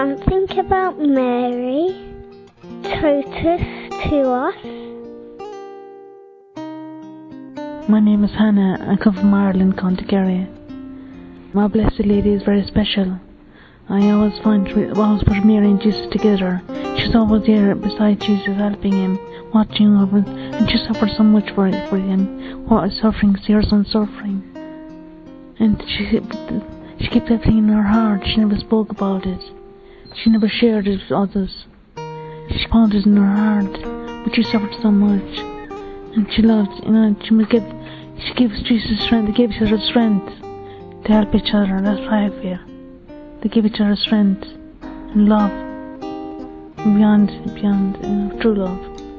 something about Mary taught us to us. My name is Hannah. I come from Ireland, County Kerry. My Blessed Lady is very special. I always find, always put Mary and Jesus together. She's always there beside Jesus, helping him, watching over him, and she suffered so much for, for him. What is suffering, her son suffering. And she, she kept everything in her heart. She never spoke about it. She never shared it with others. She found it in her heart, but she suffered so much. And she loved, you know, she give, she gives Jesus strength, they gave each other strength to help each other. That's why I feel. They give each other strength and love beyond, beyond, you know, true love.